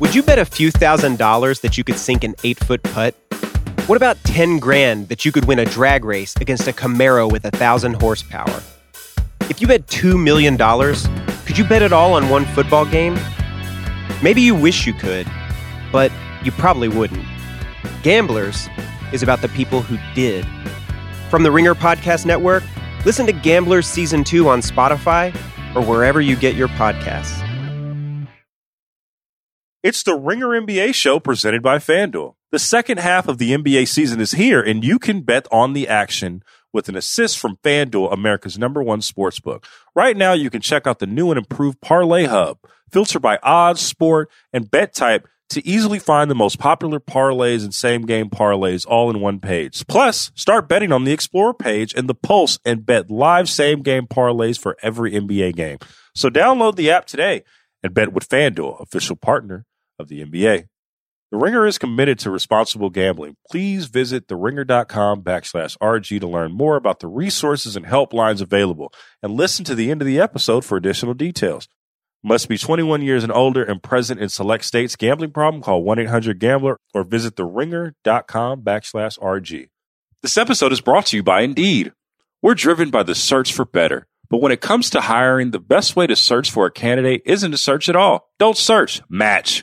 Would you bet a few thousand dollars that you could sink an eight foot putt? What about 10 grand that you could win a drag race against a Camaro with a thousand horsepower? If you bet $2 million, could you bet it all on one football game? Maybe you wish you could, but you probably wouldn't. Gamblers is about the people who did. From the Ringer Podcast Network, listen to Gamblers Season 2 on Spotify or wherever you get your podcasts. It's the Ringer NBA show presented by FanDuel. The second half of the NBA season is here, and you can bet on the action with an assist from FanDuel, America's number one sports book. Right now, you can check out the new and improved Parlay Hub, filter by odds, sport, and bet type to easily find the most popular parlays and same game parlays all in one page. Plus, start betting on the Explorer page and the Pulse and bet live same game parlays for every NBA game. So download the app today and bet with FanDuel, official partner of the NBA. The Ringer is committed to responsible gambling. Please visit theringer.com backslash RG to learn more about the resources and helplines available and listen to the end of the episode for additional details. Must be 21 years and older and present in select states. Gambling problem? Call 1-800-GAMBLER or visit theringer.com backslash RG. This episode is brought to you by Indeed. We're driven by the search for better. But when it comes to hiring, the best way to search for a candidate isn't to search at all. Don't search. Match.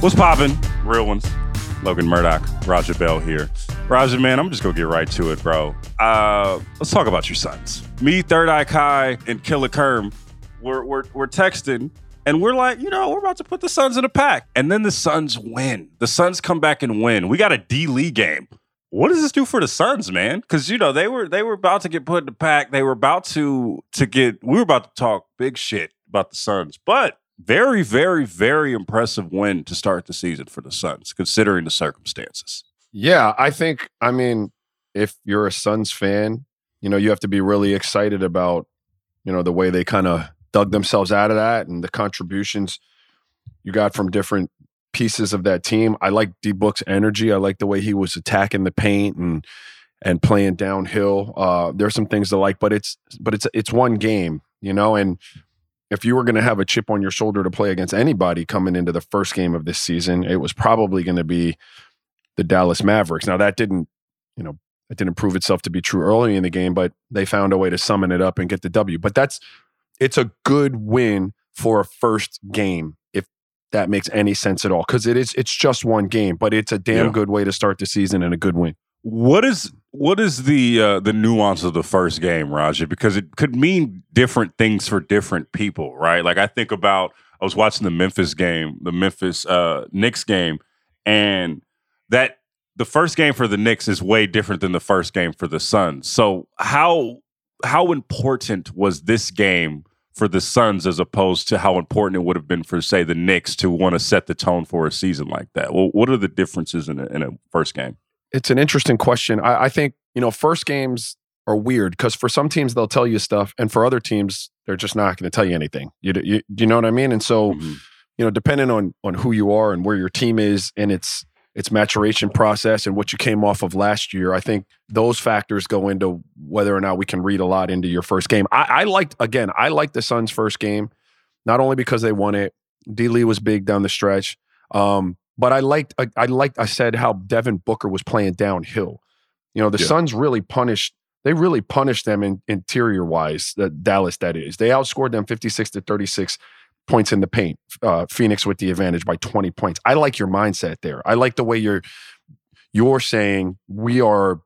What's poppin'? Real ones. Logan Murdock, Raja Bell here. Raja, man, I'm just gonna get right to it, bro. Uh, let's talk about your Suns. Me, Third Eye Kai, and Killer Kerm, we're, we're, we're texting, and we're like, you know, we're about to put the Suns in a pack. And then the Suns win. The Suns come back and win. We got a D League game. What does this do for the Suns, man? Because you know they were they were about to get put in the pack. They were about to to get. We were about to talk big shit about the Suns, but very, very, very impressive win to start the season for the Suns, considering the circumstances. Yeah, I think, I mean, if you're a Suns fan, you know, you have to be really excited about, you know, the way they kind of dug themselves out of that and the contributions you got from different pieces of that team. I like D Book's energy. I like the way he was attacking the paint and and playing downhill. Uh, there's some things to like, but it's but it's it's one game, you know, and if you were going to have a chip on your shoulder to play against anybody coming into the first game of this season, it was probably going to be the Dallas Mavericks. Now that didn't, you know, it didn't prove itself to be true early in the game, but they found a way to summon it up and get the W. But that's it's a good win for a first game if that makes any sense at all because it is it's just one game, but it's a damn Yeah. good way to start the season and a good win. What is what is the uh, the nuance of the first game, Raja? Because it could mean different things for different people, right? Like I think about I was watching the Memphis game, the Memphis uh, Knicks game, and that the first game for the Knicks is way different than the first game for the Suns. So how how important was this game for the Suns as opposed to how important it would have been for say the Knicks to want to set the tone for a season like that? Well, what are the differences in a, in a first game? It's an interesting question. I, I think, you know, first games are weird because for some teams they'll tell you stuff, and for other teams, they're just not going to tell you anything. You, you, you know what I mean? And so, Mhm. you know, depending on on who you are and where your team is and its its maturation process and what you came off of last year, I think those factors go into whether or not we can read a lot into your first game. I, I liked again, I liked the Suns' first game, not only because they won it. D. Lee was big down the stretch, um, but I liked I, I liked I said how Devin Booker was playing downhill. You know, the Yeah. Suns really punished. They really punished them in, interior wise. The Dallas, that is, they outscored them fifty six to thirty six points in the paint. Uh, Phoenix with the advantage by 20 points. I like your mindset there. I like the way you're you're saying we are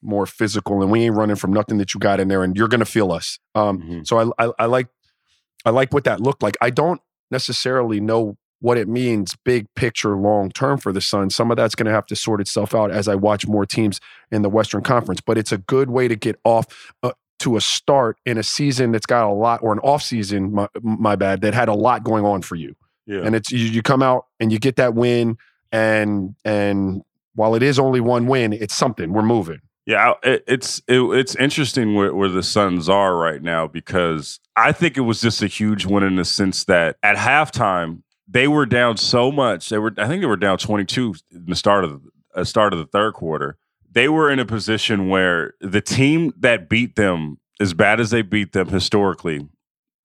more physical and we ain't running from nothing that you got in there and you're going to feel us. Um, Mhm. So I, I I like I like what that looked like. I don't necessarily know what it means big picture long term for the Suns. Some of that's going to have to sort itself out as I watch more teams in the Western Conference, but it's a good way to get off uh, to a start in a season that's got a lot, or an off season, my, my bad, that had a lot going on for you. Yeah. And it's you, you come out and you get that win, and and while it is only one win, it's something. We're moving. Yeah, it, it's it, it's interesting where, where the Suns are right now because I think it was just a huge win in the sense that at halftime they were down so much. They were I think they were down 22 in the start of the uh, start of the third quarter. They were in a position where the team that beat them as bad as they beat them historically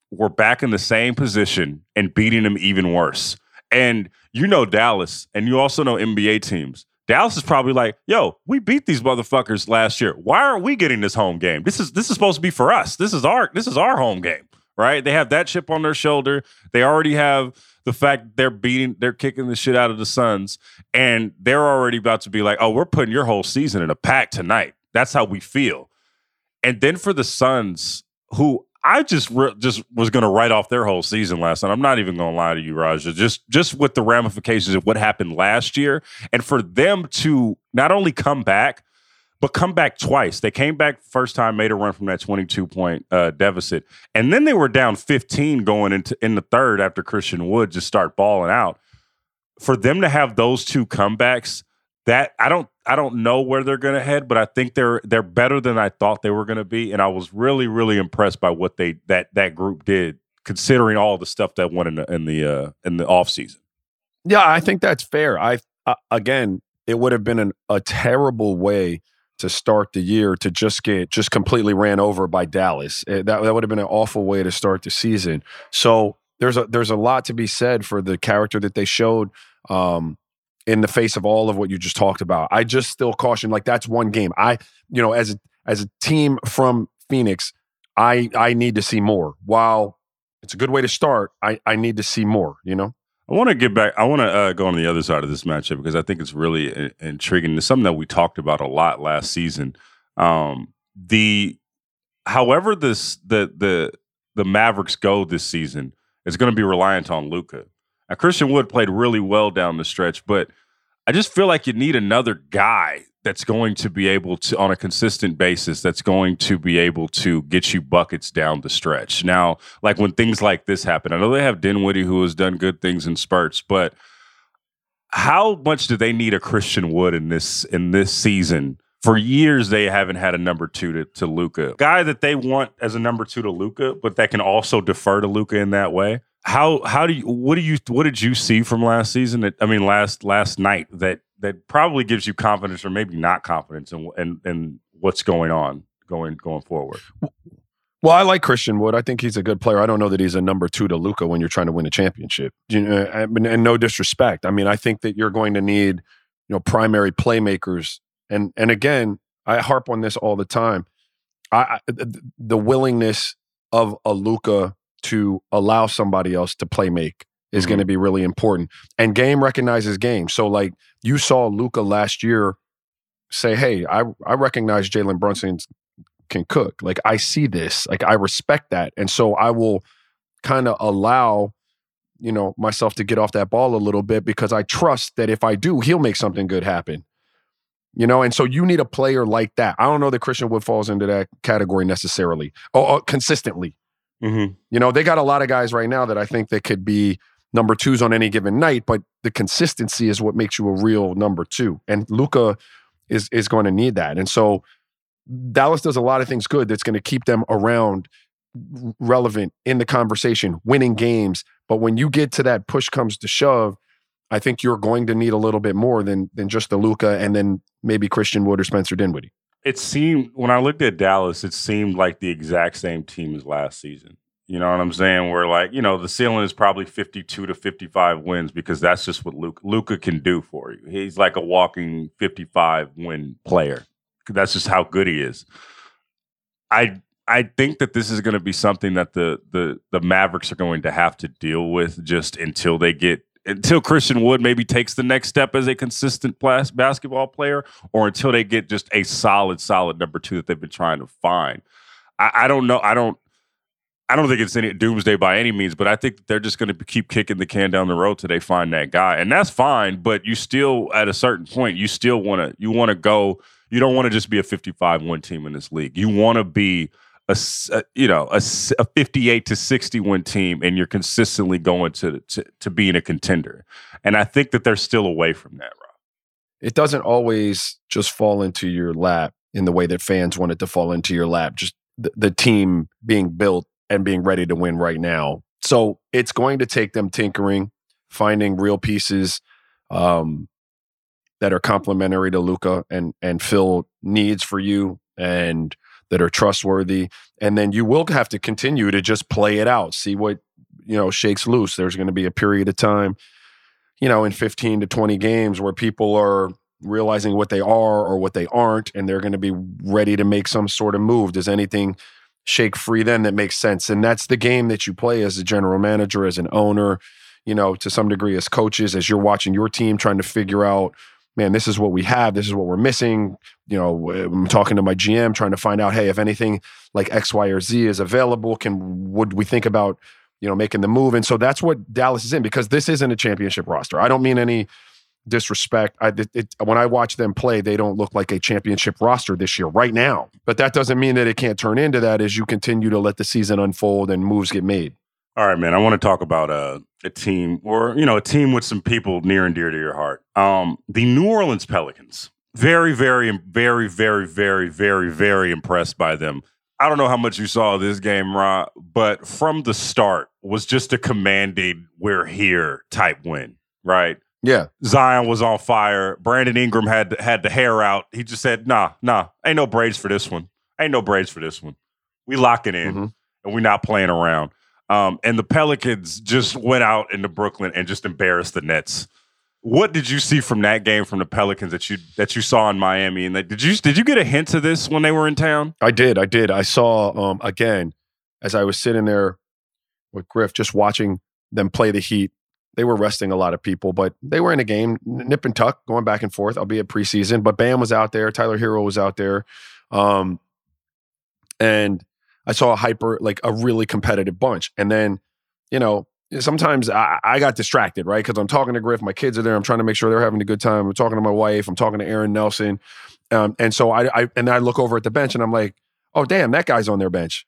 were back in the same position and beating them even worse. And you know Dallas and you also know NBA teams Dallas is probably like, yo, we beat these motherfuckers last year. Why aren't we getting this home game? This is this is supposed to be for us. This is our this is our home game, right? They have that chip on their shoulder. They already have the fact they're beating, they're kicking the shit out of the Suns, and they're already about to be like, oh, we're putting your whole season in a pack tonight. That's how we feel. And then for the Suns, who I just re- just was going to write off their whole season last night. I'm not even going to lie to you, Raja. Just just with the ramifications of what happened last year, and for them to not only come back, but come back twice. They came back first time, made a run from that 22 point uh, deficit, and then they were down 15 going into in the third after Christian Wood just start balling out. For them to have those two comebacks that I don't I don't know where they're going to head, but I think they're they're better than I thought they were going to be, and I was really really impressed by what they that that group did, considering all the stuff that went in the in the uh, in the off season. Yeah, I think that's fair. I uh, again, it would have been an, a terrible way to start the year to just get just completely ran over by Dallas. That that would have been an awful way to start the season. So there's a there's a lot to be said for the character that they showed. Um, in the face of all of what you just talked about. I just still caution like that's one game. I you know as a, as a team from Phoenix, I I need to see more. While it's a good way to start, I I need to see more, you know. I want to get back. I want to uh, go on the other side of this matchup because I think it's really uh, intriguing. It's something that we talked about a lot last season. Um, the, however, this the the the Mavericks go this season is going to be reliant on Luka. Now, Christian Wood played really well down the stretch, but I just feel like you need another guy that's going to be able to, on a consistent basis, that's going to be able to get you buckets down the stretch. Now, like when things like this happen, I know they have Dinwiddie who has done good things in spurts, but how much do they need a Christian Wood in this in this season? For years, they haven't had a number two to, to Luka. Guy that they want as a number two to Luka, but that can also defer to Luka in that way how how do you what do you what did you see from last season that I mean last last night that that probably gives you confidence or maybe not confidence in in, in what's going on going going forward. Well, I like Christian Wood. I think he's a good player. I don't know that he's a number two to Luka when you're trying to win a championship. You know, and no disrespect. I mean, I think that you're going to need you know primary playmakers. And and again, I harp on this all the time. I, I the willingness of a Luka to allow somebody else to play make is mm-hmm. going to be really important. And game recognizes game. So like you saw Luka last year say, "Hey, I I recognize Jalen Brunson can cook. Like I see this. Like I respect that." And so I will kind of allow you know myself to get off that ball a little bit because I trust that if I do, he'll make something good happen. You know, and so you need a player like that. I don't know that Christian Wood falls into that category necessarily, or, or consistently. Mm-hmm. You know, they got a lot of guys right now that I think that could be number twos on any given night, but the consistency is what makes you a real number two. And Luka is is going to need that. And so Dallas does a lot of things good that's going to keep them around relevant in the conversation, winning games. But when you get to that push comes to shove, I think you're going to need a little bit more than than just the Luka and then maybe Christian Wood or Spencer Dinwiddie it seemed when I looked at Dallas, it seemed like the exact same team as last season. You know what I'm saying? Where like, you know, the ceiling is probably 52 to 55 wins because that's just what Luka, Luka can do for you. He's like a walking 55 win player. That's just how good he is. I I think that this is going to be something that the the the Mavericks are going to have to deal with just until they get until Christian Wood maybe takes the next step as a consistent basketball player, or until they get just a solid, solid number two that they've been trying to find. I, I don't know. I don't. I don't think it's any doomsday by any means, but I think they're just going to keep kicking the can down the road till they find that guy, and that's fine. But you still, at a certain point, you still want to you want to go. You don't want to just be a 55 win team in this league. You want to be a, a you know a, a 58 to 60 win team and you're consistently going to, to to being a contender and i think that they're still away from that rob it doesn't always just fall into your lap in the way that fans want it to fall into your lap just the, the team being built and being ready to win right now so it's going to take them tinkering finding real pieces um, that are complementary to Luka and and fill needs for you and that are trustworthy. And then you will have to continue to just play it out, see what, you know, shakes loose. There's going to be a period of time, you know, in 15 to 20 games where people are realizing what they are or what they aren't, and they're going to be ready to make some sort of move. Does anything shake free then that makes sense? And that's the game that you play as a general manager, as an owner, you know, to some degree as coaches, as you're watching your team trying to figure out man, this is what we have. This is what we're missing. You know, I'm talking to my GM, trying to find out, hey, if anything like X, Y, or Z is available, can would we think about, you know, making the move? And so that's what Dallas is in because this isn't a championship roster. I don't mean any disrespect. I, it, it, when I watch them play, they don't look like a championship roster this year, right now. But that doesn't mean that it can't turn into that as you continue to let the season unfold and moves get made. All right, man. I want to talk about uh, a team, or you know, a team with some people near and dear to your heart. Um, the New Orleans Pelicans. Very, very, very, very, very, very, very impressed by them. I don't know how much you saw this game, Ra, but from the start was just a commanding "we're here" type win, right? Yeah. Zion was on fire. Brandon Ingram had had the hair out. He just said, "Nah, nah, ain't no braids for this one. Ain't no braids for this one. We lock it in, mm-hmm. and we're not playing around." Um, and the Pelicans just went out into Brooklyn and just embarrassed the Nets. What did you see from that game from the Pelicans that you that you saw in Miami? And that, did you did you get a hint of this when they were in town? I did. I did. I saw um, again as I was sitting there with Griff, just watching them play the Heat. They were resting a lot of people, but they were in a game, nip and tuck, going back and forth, albeit preseason. But Bam was out there, Tyler Herro was out there, um, and I saw a hyper, like a really competitive bunch. And then, you know, sometimes I, I got distracted, right? Because I'm talking to Griff, my kids are there. I'm trying to make sure they're having a good time. I'm talking to my wife. I'm talking to Aaron Nelson. Um, and so I, I, and I look over at the bench and I'm like, oh, damn, that guy's on their bench.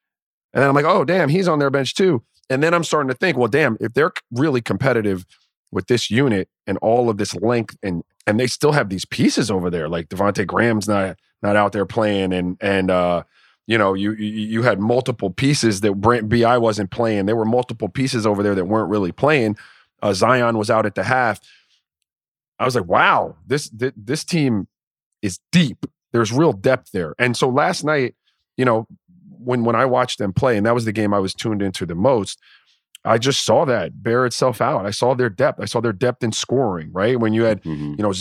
And then I'm like, oh, damn, he's on their bench too. And then I'm starting to think, well, damn, if they're really competitive with this unit and all of this length and and they still have these pieces over there, like Devonte Graham's not not out there playing and and uh you know, you you had multiple pieces that Brent Bi wasn't playing. There were multiple pieces over there that weren't really playing. Uh, Zion was out at the half. I was like, wow, this th- this team is deep. There's real depth there. And so last night, you know, when when I watched them play, and that was the game I was tuned into the most. I just saw that bear itself out. I saw their depth. I saw their depth in scoring, right? When you had, mm-hmm. you know,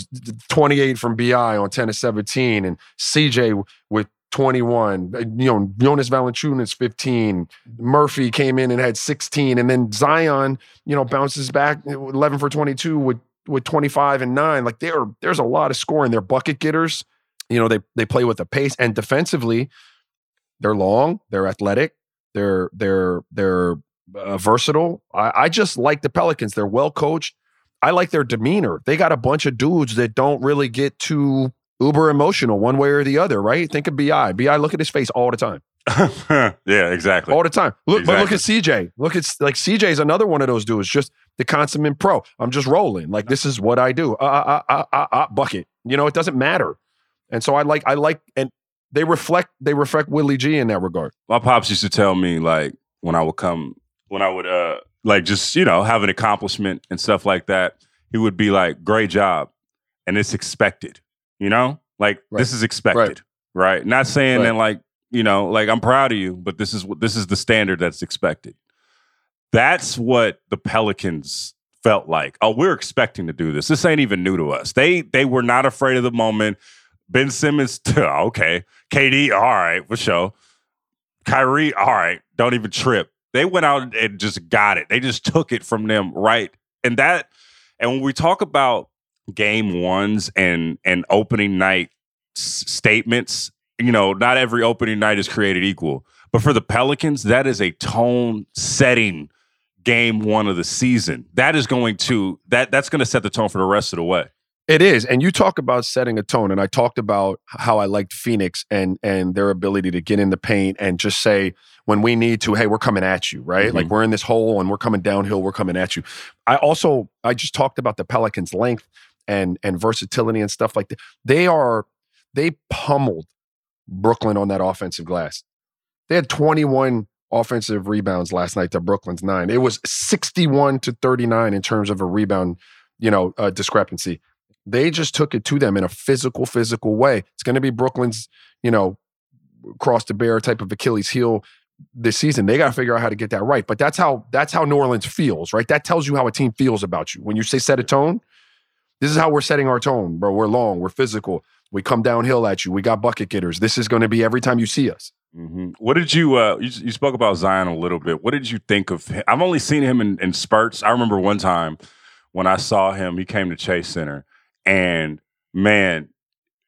28 from BI on 10 to 17 and CJ with 21. Uh, you know, Jonas Valanciunas 15. Murphy came in and had 16. And then Zion, you know, bounces back uh, 11 for 22 with with 25 and 9. Like there there's a lot of scoring. They're bucket getters. You know, they they play with the pace and defensively, they're long, they're athletic, they're they're they're uh, versatile. I, I just like the Pelicans. They're well coached. I like their demeanor. They got a bunch of dudes that don't really get too uber emotional one way or the other, right? Think of Bi. Bi, look at his face all the time. yeah, exactly. All the time. Look, exactly. but look at CJ. Look at like CJ is another one of those dudes. Just the consummate pro. I'm just rolling. Like this is what I do. Uh, uh, uh, uh, uh, bucket. You know, it doesn't matter. And so I like, I like, and they reflect, they reflect Willie G in that regard. My pops used to tell me like when I would come, when I would uh like just you know have an accomplishment and stuff like that, he would be like, "Great job," and it's expected. You know, like right. this is expected, right? right? Not saying right. that like you know, like I'm proud of you, but this is what this is the standard that's expected. That's what the Pelicans felt like. Oh, we're expecting to do this. This ain't even new to us. They they were not afraid of the moment. Ben Simmons, oh, okay. KD, all right, for sure. Kyrie, all right, don't even trip. They went out and just got it. They just took it from them, right? And that, and when we talk about game ones and and opening night s- statements. You know, not every opening night is created equal. But for the Pelicans, that is a tone setting game one of the season. That is going to that that's going to set the tone for the rest of the way. It is, and you talk about setting a tone, and I talked about how I liked Phoenix and and their ability to get in the paint and just say when we need to, hey, we're coming at you, right? Mm-hmm. Like we're in this hole and we're coming downhill, we're coming at you. I also I just talked about the Pelicans' length and and versatility and stuff like that. They are they pummeled Brooklyn on that offensive glass. They had 21 offensive rebounds last night to Brooklyn's nine. It was 61 to 39 in terms of a rebound, you know, uh, discrepancy. They just took it to them in a physical, physical way. It's going to be Brooklyn's, you know, cross the bear type of Achilles heel this season. They got to figure out how to get that right. But that's how that's how New Orleans feels, right? That tells you how a team feels about you. When you say set a tone, this is how we're setting our tone, bro. We're long, we're physical. We come downhill at you. We got bucket getters. This is going to be every time you see us. Mm-hmm. What did you, uh, you you spoke about Zion a little bit. What did you think of him? I've only seen him in, in spurts. I remember one time when I saw him, he came to Chase Center, and man,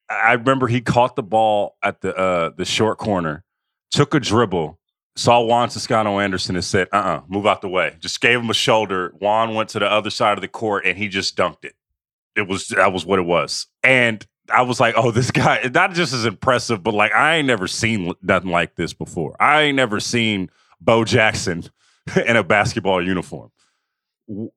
I remember he caught the ball at the uh, the short corner, took a dribble, saw Juan Toscano Anderson and said, "Uh, uh move out the way." Just gave him a shoulder. Juan went to the other side of the court and he just dunked it. It was that was what it was, and I was like, "Oh, this guy not just as impressive, but like I ain't never seen nothing like this before. I ain't never seen Bo Jackson in a basketball uniform."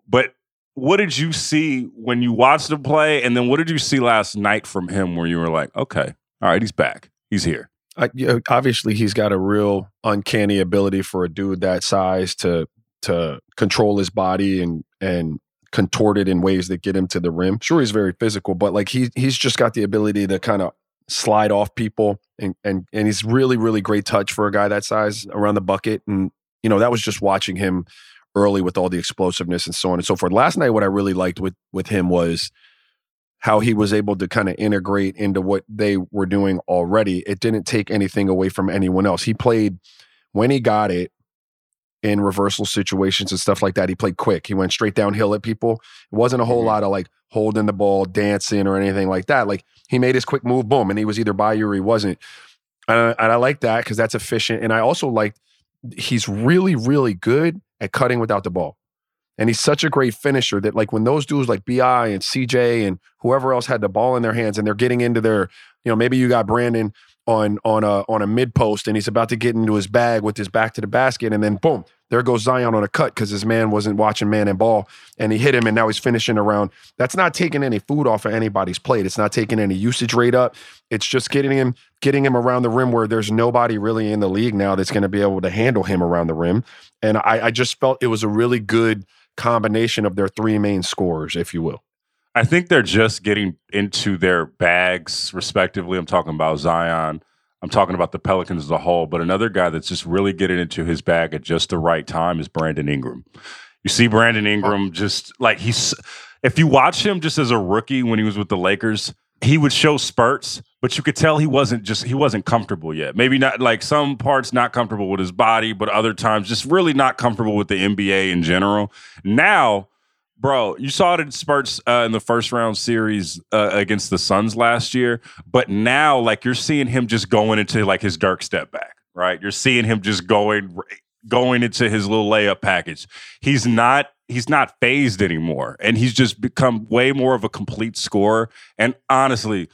But what did you see when you watched him play, and then what did you see last night from him, where you were like, "Okay, all right, he's back, he's here." I, you know, obviously, he's got a real uncanny ability for a dude that size to to control his body and and contort it in ways that get him to the rim. Sure, he's very physical, but like he he's just got the ability to kind of slide off people and and and he's really really great touch for a guy that size around the bucket. And you know that was just watching him early with all the explosiveness and so on and so forth. Last night, what I really liked with with him was how he was able to kind of integrate into what they were doing already. It didn't take anything away from anyone else. He played when he got it in reversal situations and stuff like that. He played quick. He went straight downhill at people. It wasn't a whole Mhm. lot of like holding the ball, dancing, or anything like that. Like he made his quick move, boom, and he was either by you or he wasn't. Uh, and I like that because that's efficient. And I also like he's really, really good at cutting without the ball. And he's such a great finisher that like when those dudes like BI and CJ and whoever else had the ball in their hands and they're getting into their, you know, maybe you got Brandon on on a on a mid post and he's about to get into his bag with his back to the basket and then boom, there goes Zion on a cut because his man wasn't watching man and ball and he hit him and now he's finishing around. That's not taking any food off of anybody's plate. It's not taking any usage rate up. It's just getting him getting him around the rim where there's nobody really in the league now that's going to be able to handle him around the rim. And I, I just felt it was a really good combination of their three main scorers, if you will. I think they're just getting into their bags, respectively. I'm talking about Zion. I'm talking about the Pelicans as a whole. But another guy that's just really getting into his bag at just the right time is Brandon Ingram. You see Brandon Ingram just like he's, if you watch him just as a rookie when he was with the Lakers, he would show spurts, but you could tell he wasn't just, he wasn't comfortable yet. Maybe not like some parts not comfortable with his body, but other times just really not comfortable with the NBA in general. Now, Bro, you saw it in spurts uh, in the first round series uh, against the Suns last year, but now like you're seeing him just going into like his dark step back, right? You're seeing him just going going into his little layup package. He's not he's not phased anymore, and he's just become way more of a complete scorer. And honestly,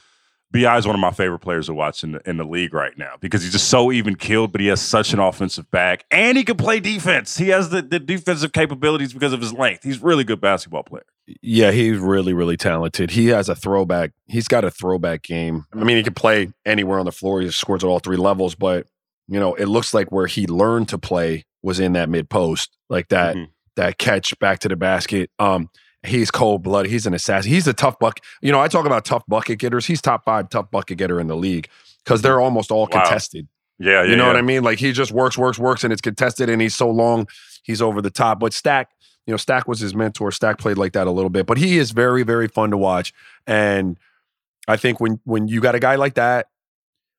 Bi is one of my favorite players to watch in the, in the league right now because he's just so even killed, but he has such an offensive back and he can play defense. He has the, the defensive capabilities because of his length. He's a really good basketball player. Yeah, he's really, really talented. He has a throwback. He's got a throwback game. I mean, he can play anywhere on the floor. He scores at all three levels, but you know, it looks like where he learned to play was in that mid post, like that Mhm. that catch back to the basket. Um, he's cold blooded. He's an assassin. He's a tough buck. You know, I talk about tough bucket getters. He's top five tough bucket getter in the league because they're almost all Wow. contested. Yeah, yeah. You know yeah. what I mean? Like he just works, works, works, and it's contested, and he's so long, he's over the top. But Stack, you know, Stack was his mentor. Stack played like that a little bit, but he is very, very fun to watch. And I think when when you got a guy like that,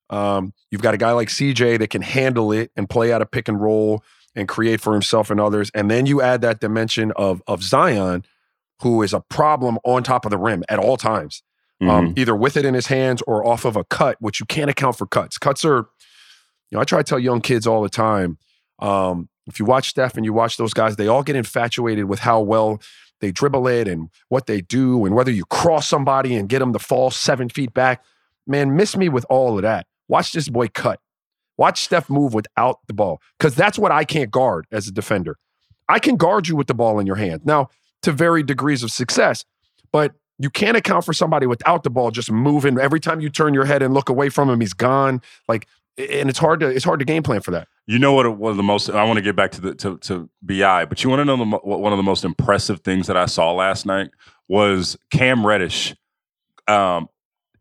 um, you've got a guy like CJ that can handle it and play out of pick and roll and create for himself and others, and then you add that dimension of of Zion, who is a problem on top of the rim at all times um, Mhm. either with it in his hands or off of a cut, which you can't account for cuts. Cuts are, you know, I try to tell young kids all the time. Um, if you watch Steph and you watch those guys, they all get infatuated with how well they dribble it and what they do and whether you cross somebody and get them to fall seven feet back. Man, miss me with all of that. Watch this boy cut. Watch Steph move without the ball because that's what I can't guard as a defender. I can guard you with the ball in your hand. Now, to varied degrees of success, but you can't account for somebody without the ball just moving. Every time you turn your head and look away from him, he's gone. Like, and it's hard to it's hard to game plan for that. You know what? One of the most I want to get back to the to, to Bi, but you want to know the, one of the most impressive things that I saw last night was Cam Reddish, um,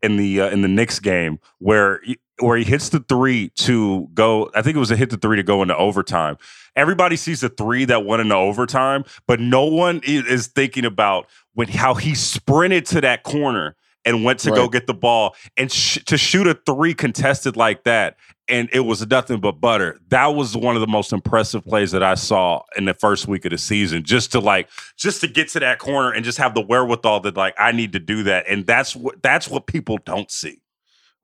in the uh, in the Knicks game where where he hits the three to go. I think it was a hit the three to go into overtime. Everybody sees the three that went into overtime, but no one is thinking about when how he sprinted to that corner and went to right. go get the ball and sh- to shoot a three contested like that and it was nothing but butter. That was one of the most impressive plays that I saw in the first week of the season. Just to like, just to get to that corner and just have the wherewithal that like I need to do that, and that's what that's what people don't see.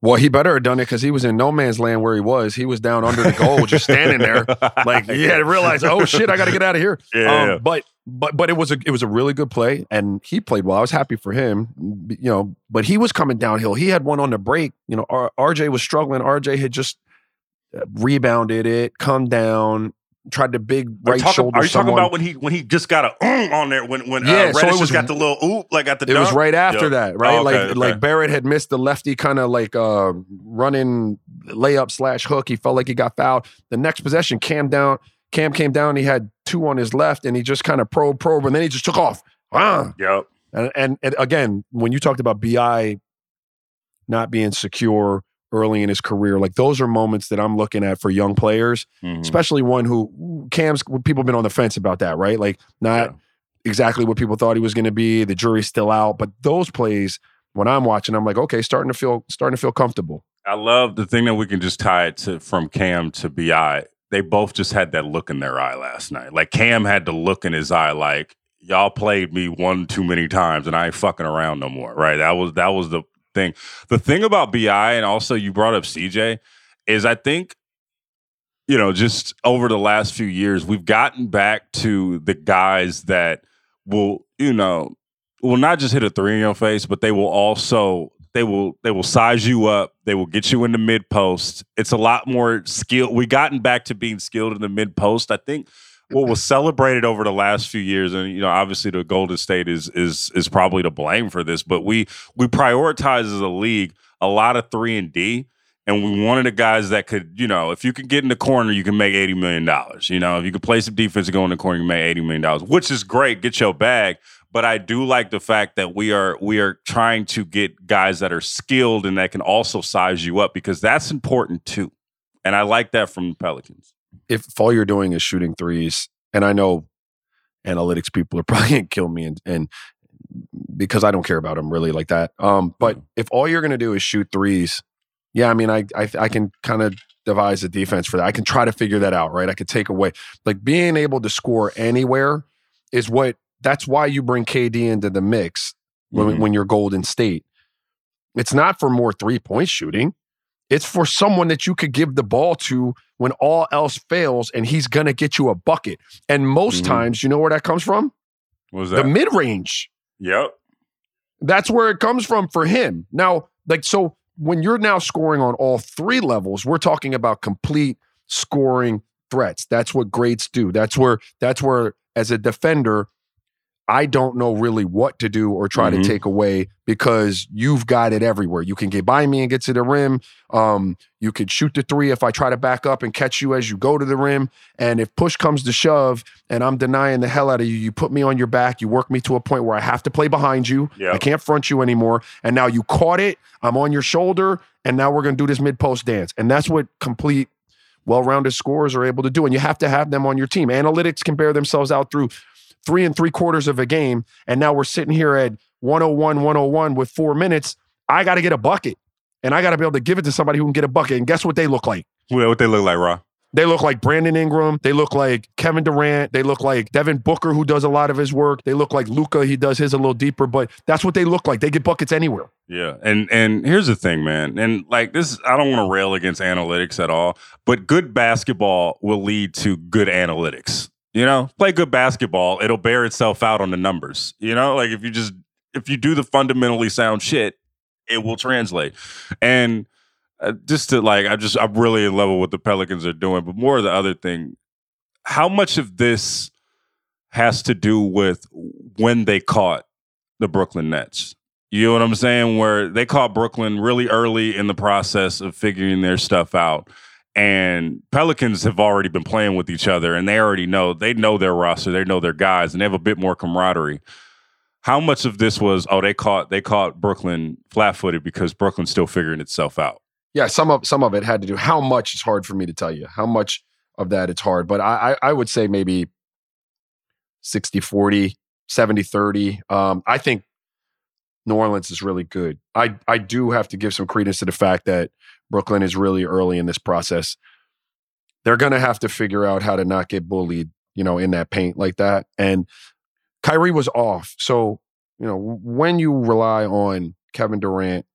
Well, he better have done it because he was in no man's land where he was. He was down under the goal, just standing there, like he had to realize, oh shit, I got to get out of here. Yeah, um, But but but it was a it was a really good play, and he played well. I was happy for him, you know. But he was coming downhill. He had one on the break. You know, R- RJ was struggling. RJ had just rebounded it, come down, tried to big right talk, shoulder. Are you someone. talking about when he when he just got a mm on there when when uh, yeah, uh, so it was, got the little oop like at the it was right after that right oh, okay, like okay. like Barrett had missed the lefty kind of like uh running layup slash hook. He felt like he got fouled. The next possession, Cam down. Cam came down. He had two on his left, and he just kind of probe probe, and then he just took off. Ah. Yep. And, and, and again, when you talked about Bi not being secure early in his career. Like those are moments that I'm looking at for young players, mm-hmm. especially one who Cam's people have been on the fence about that, right? Like not yeah. exactly what people thought he was going to be. The jury's still out, but those plays when I'm watching, I'm like, okay, starting to feel starting to feel comfortable. I love the thing that we can just tie it to from Cam to Bi. They both just had that look in their eye last night. Like Cam had the look in his eye, like y'all played me one too many times, and I ain't fucking around no more. Right? That was that was the thing. The thing about Bi, and also you brought up CJ, is I think, you know, just over the last few years, we've gotten back to the guys that will, you know, will not just hit a three in your face, but they will also they will they will size you up. They will get you in the mid post. It's a lot more skill. We gotten back to being skilled in the mid post. I think what was celebrated over the last few years, and you know, obviously the Golden State is is is probably to blame for this, but we we prioritize as a league a lot of three and D. And we wanted the guys that could, you know, if you could get in the corner, you can make $80 million. You know, if you could play some defense and go in the corner, you can make $80 million, which is great. Get your bag. But I do like the fact that we are we are trying to get guys that are skilled and that can also size you up because that's important too. And I like that from the Pelicans if all you're doing is shooting threes, and I know analytics people are probably gonna kill me, and, and because I don't care about them really like that. Um, but mm-hmm. if all you're gonna do is shoot threes, yeah, I mean, I I, I can kind of devise a defense for that. I can try to figure that out, right? I could take away like being able to score anywhere is what. That's why you bring KD into the mix when, mm-hmm. when you're Golden State. It's not for more three point shooting. It's for someone that you could give the ball to when all else fails and he's going to get you a bucket. And most mm-hmm. times, you know where that comes from? What was that? The mid range. Yep. That's where it comes from for him. Now, like, so when you're now scoring on all three levels, we're talking about complete scoring threats. That's what greats do. That's where, that's where, as a defender, I don't know really what to do or try mm-hmm. to take away because you've got it everywhere. You can get by me and get to the rim. Um, you could shoot the three if I try to back up and catch you as you go to the rim. And if push comes to shove and I'm denying the hell out of you, you put me on your back. You work me to a point where I have to play behind you. Yep. I can't front you anymore. And now you caught it. I'm on your shoulder. And now we're going to do this mid post dance. And that's what complete well rounded scorers are able to do. And you have to have them on your team. Analytics can bear themselves out through three and three quarters of a game, and now we're sitting here at 101, 101 with four minutes. I got to get a bucket, and I got to be able to give it to somebody who can get a bucket. And guess what they look like? What they look like, Raw? They look like Brandon Ingram. They look like Kevin Durant. They look like Devin Booker, who does a lot of his work. They look like Luka. He does his a little deeper, but that's what they look like. They get buckets anywhere. Yeah, and and here's the thing, man. And like this, I don't want to rail against analytics at all, but good basketball will lead to good analytics You know, play good basketball, it'll bear itself out on the numbers. You know, like if you just if you do the fundamentally sound shit, it will translate. And uh, just to like, I just I'm really in love with what the Pelicans are doing. But more of the other thing, how much of this has to do with when they caught the Brooklyn Nets? You know what I'm saying? Where they caught Brooklyn really early in the process of figuring their stuff out. And Pelicans have already been playing with each other and they already know, they know their roster, they know their guys, and they have a bit more camaraderie. How much of this was, oh, they caught they caught Brooklyn flat footed because Brooklyn's still figuring itself out? Yeah, some of some of it had to do. How much is hard for me to tell you. How much of that it's hard. But I I, I would say maybe 60 40, 70 30. Um, I think New Orleans is really good. I I do have to give some credence to the fact that Brooklyn is really early in this process. They're going to have to figure out how to not get bullied, you know, in that paint like that. And Kyrie was off. So, you know, when you rely on Kevin Durant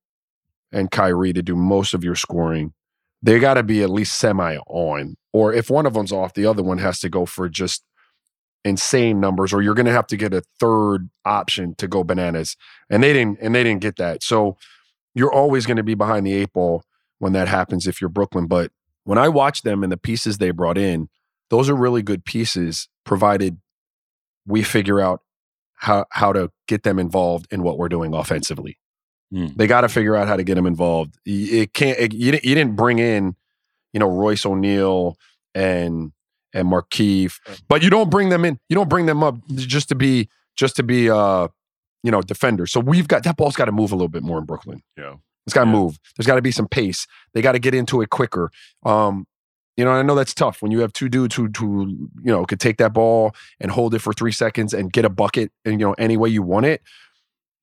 and Kyrie to do most of your scoring, they got to be at least semi on. Or if one of them's off, the other one has to go for just insane numbers or you're going to have to get a third option to go bananas and they didn't and they didn't get that so you're always going to be behind the eight ball when that happens if you're brooklyn but when i watch them and the pieces they brought in those are really good pieces provided we figure out how how to get them involved in what we're doing offensively mm. they got to figure out how to get them involved it can't it, you, you didn't bring in you know royce o'neale and and Markieff. But you don't bring them in. You don't bring them up just to be just to be uh you know defenders. So we've got that ball's got to move a little bit more in Brooklyn. Yeah, it's got to yeah. move. There's got to be some pace. They got to get into it quicker. Um, you know, I know that's tough when you have two dudes who, who you know, could take that ball and hold it for three seconds and get a bucket, and you know, any way you want it.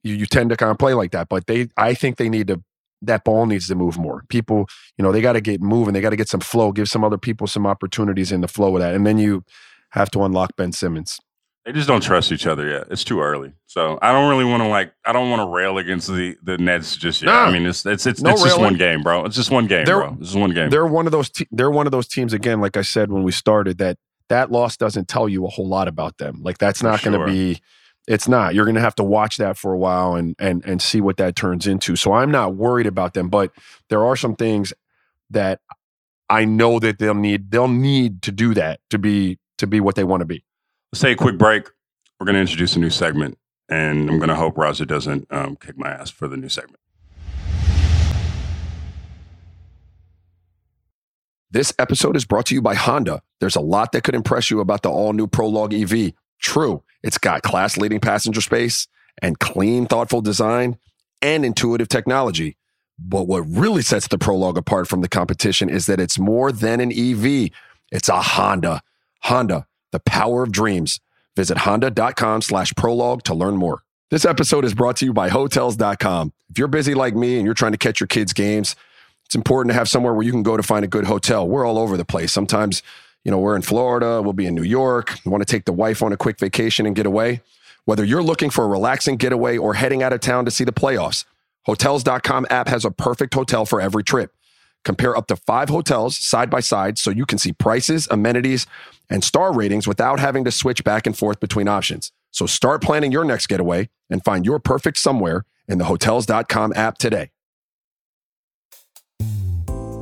You, you tend to kind of play like that, but they, I think they need to that ball needs to move more. People, you know, they got to get moving. They got to get some flow, give some other people some opportunities in the flow of that. And then you have to unlock Ben Simmons. They just don't trust each other yet. It's too early. So I don't really want to like I don't want to rail against the the Nets just yet. I mean, it's it's it's, no it's just one game, bro. It's just one game, they're, bro. It's just one game. They're one of those te- they're one of those teams again like I said when we started that that loss doesn't tell you a whole lot about them. Like that's not going to be it's not. You're going to have to watch that for a while and and and see what that turns into. So I'm not worried about them, but there are some things that I know that they'll need they'll need to do that to be to be what they want to be. Let's take a quick break. We're going to introduce a new segment, and I'm going to hope Raja doesn't um, kick my ass for the new segment. This episode is brought to you by Honda. There's a lot that could impress you about the all new Prologue EV. True, it's got class leading passenger space and clean, thoughtful design and intuitive technology. But what really sets the Prologue apart from the competition is that it's more than an EV. It's a Honda. Honda, the power of dreams. Visit honda.com slash prologue to learn more. This episode is brought to you by hotels.com. If you're busy like me and you're trying to catch your kids' games, it's important to have somewhere where you can go to find a good hotel. We're all over the place. Sometimes you know, we're in Florida, we'll be in New York, want to take the wife on a quick vacation and get away. Whether you're looking for a relaxing getaway or heading out of town to see the playoffs, Hotels.com app has a perfect hotel for every trip. Compare up to five hotels side by side so you can see prices, amenities, and star ratings without having to switch back and forth between options. So start planning your next getaway and find your perfect somewhere in the Hotels.com app today.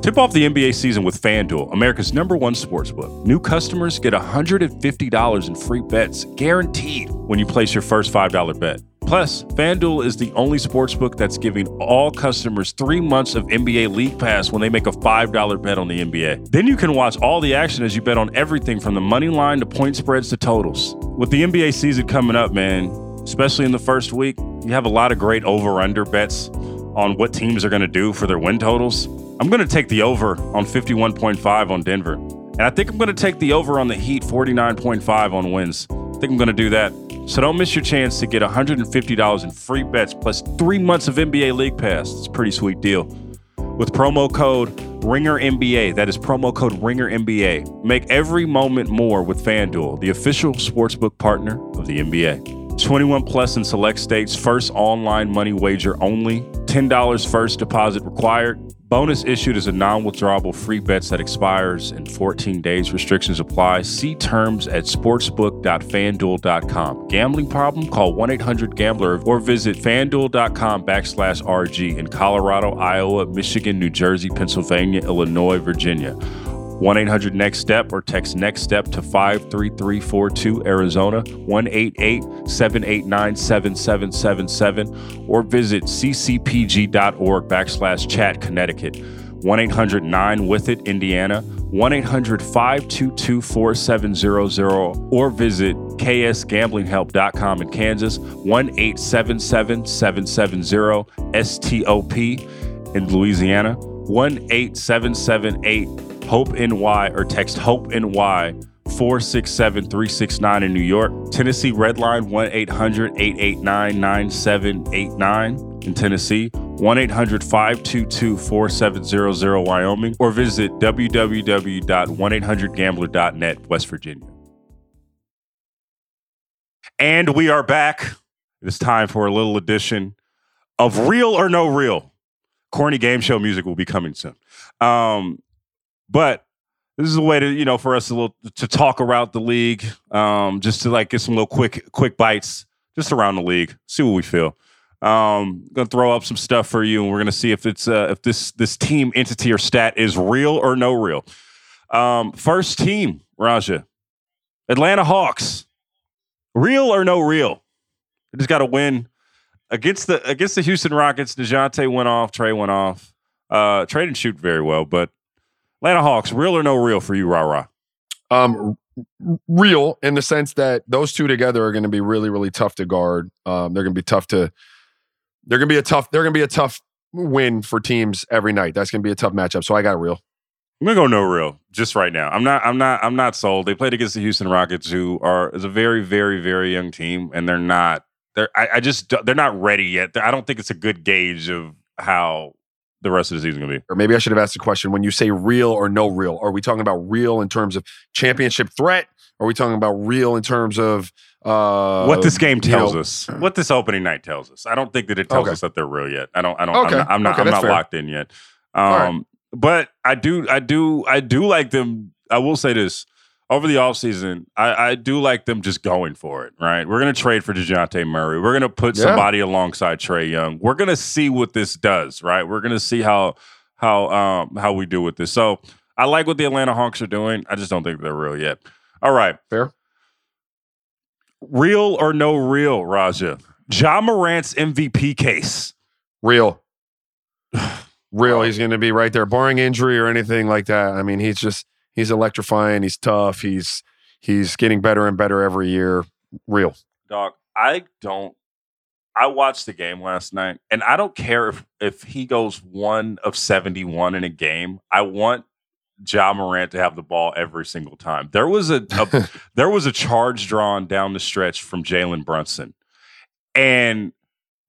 Tip off the NBA season with FanDuel, America's number one sportsbook. New customers get $150 in free bets guaranteed when you place your first $5 bet. Plus, FanDuel is the only sportsbook that's giving all customers three months of NBA League Pass when they make a $5 bet on the NBA. Then you can watch all the action as you bet on everything from the money line to point spreads to totals. With the NBA season coming up, man, especially in the first week, you have a lot of great over under bets on what teams are going to do for their win totals. I'm going to take the over on 51.5 on Denver. And I think I'm going to take the over on the Heat 49.5 on wins. I think I'm going to do that. So don't miss your chance to get $150 in free bets plus three months of NBA League Pass. It's a pretty sweet deal. With promo code RINGERNBA, that is promo code RINGERNBA, make every moment more with FanDuel, the official sportsbook partner of the NBA. 21 plus in select states, first online money wager only, $10 first deposit required. Bonus issued is a non withdrawable free bets that expires in 14 days. Restrictions apply. See terms at sportsbook.fanduel.com. Gambling problem? Call 1 800 Gambler or visit fanduel.com backslash RG in Colorado, Iowa, Michigan, New Jersey, Pennsylvania, Illinois, Virginia. 1 800 Next Step or text Next Step to 53342 Arizona, 1 789 7777, or visit ccpg.org backslash chat Connecticut, 1 800 9 with it Indiana, 1 800 522 4700, or visit ksgamblinghelp.com in Kansas, 1 877 770 STOP in Louisiana, 1 8778 Hope NY or text Hope NY 467 369 in New York. Tennessee Redline 1 800 889 9789 in Tennessee. 1 800 522 4700 Wyoming. Or visit www.1800gambler.net West Virginia. And we are back. It is time for a little edition of Real or No Real. Corny game show music will be coming soon. Um, but this is a way to you know for us a little to talk around the league, um, just to like get some little quick quick bites just around the league, see what we feel. Um, gonna throw up some stuff for you, and we're gonna see if it's uh, if this this team entity or stat is real or no real. Um, first team, Raja, Atlanta Hawks, real or no real? They just got to win against the against the Houston Rockets. Dejounte went off, Trae went off. Uh, Trae didn't shoot very well, but Atlanta Hawks, real or no real for you, rah rah? Um, real in the sense that those two together are going to be really, really tough to guard. Um, they're going to be tough to. They're going to be a tough. They're going to be a tough win for teams every night. That's going to be a tough matchup. So I got real. I'm gonna go no real just right now. I'm not. I'm not. I'm not sold. They played against the Houston Rockets, who are is a very, very, very young team, and they're not. They're. I, I just. They're not ready yet. I don't think it's a good gauge of how the rest of the season going to be. Or maybe I should have asked the question when you say real or no real, are we talking about real in terms of championship threat? Are we talking about real in terms of uh, what this game tells you know, us? What this opening night tells us? I don't think that it tells okay. us that they're real yet. I don't. I don't. Okay. I'm not. I'm not, okay, I'm not locked in yet. Um, right. But I do. I do. I do like them. I will say this over the offseason, I, I do like them just going for it, right? We're going to trade for Dejounte Murray. We're going to put yeah. somebody alongside Trae Young. We're going to see what this does, right? We're going to see how how um how we do with this. So I like what the Atlanta Hawks are doing. I just don't think they're real yet. All right. Fair. Real or no real, Raja? Ja Morant's MVP case. Real. real. He's going to be right there, barring injury or anything like that. I mean, he's just he's electrifying. He's tough. He's he's getting better and better every year. Real dog. I don't. I watched the game last night, and I don't care if if he goes one of seventy one in a game. I want Ja Morant to have the ball every single time. There was a, a there was a charge drawn down the stretch from Jalen Brunson, and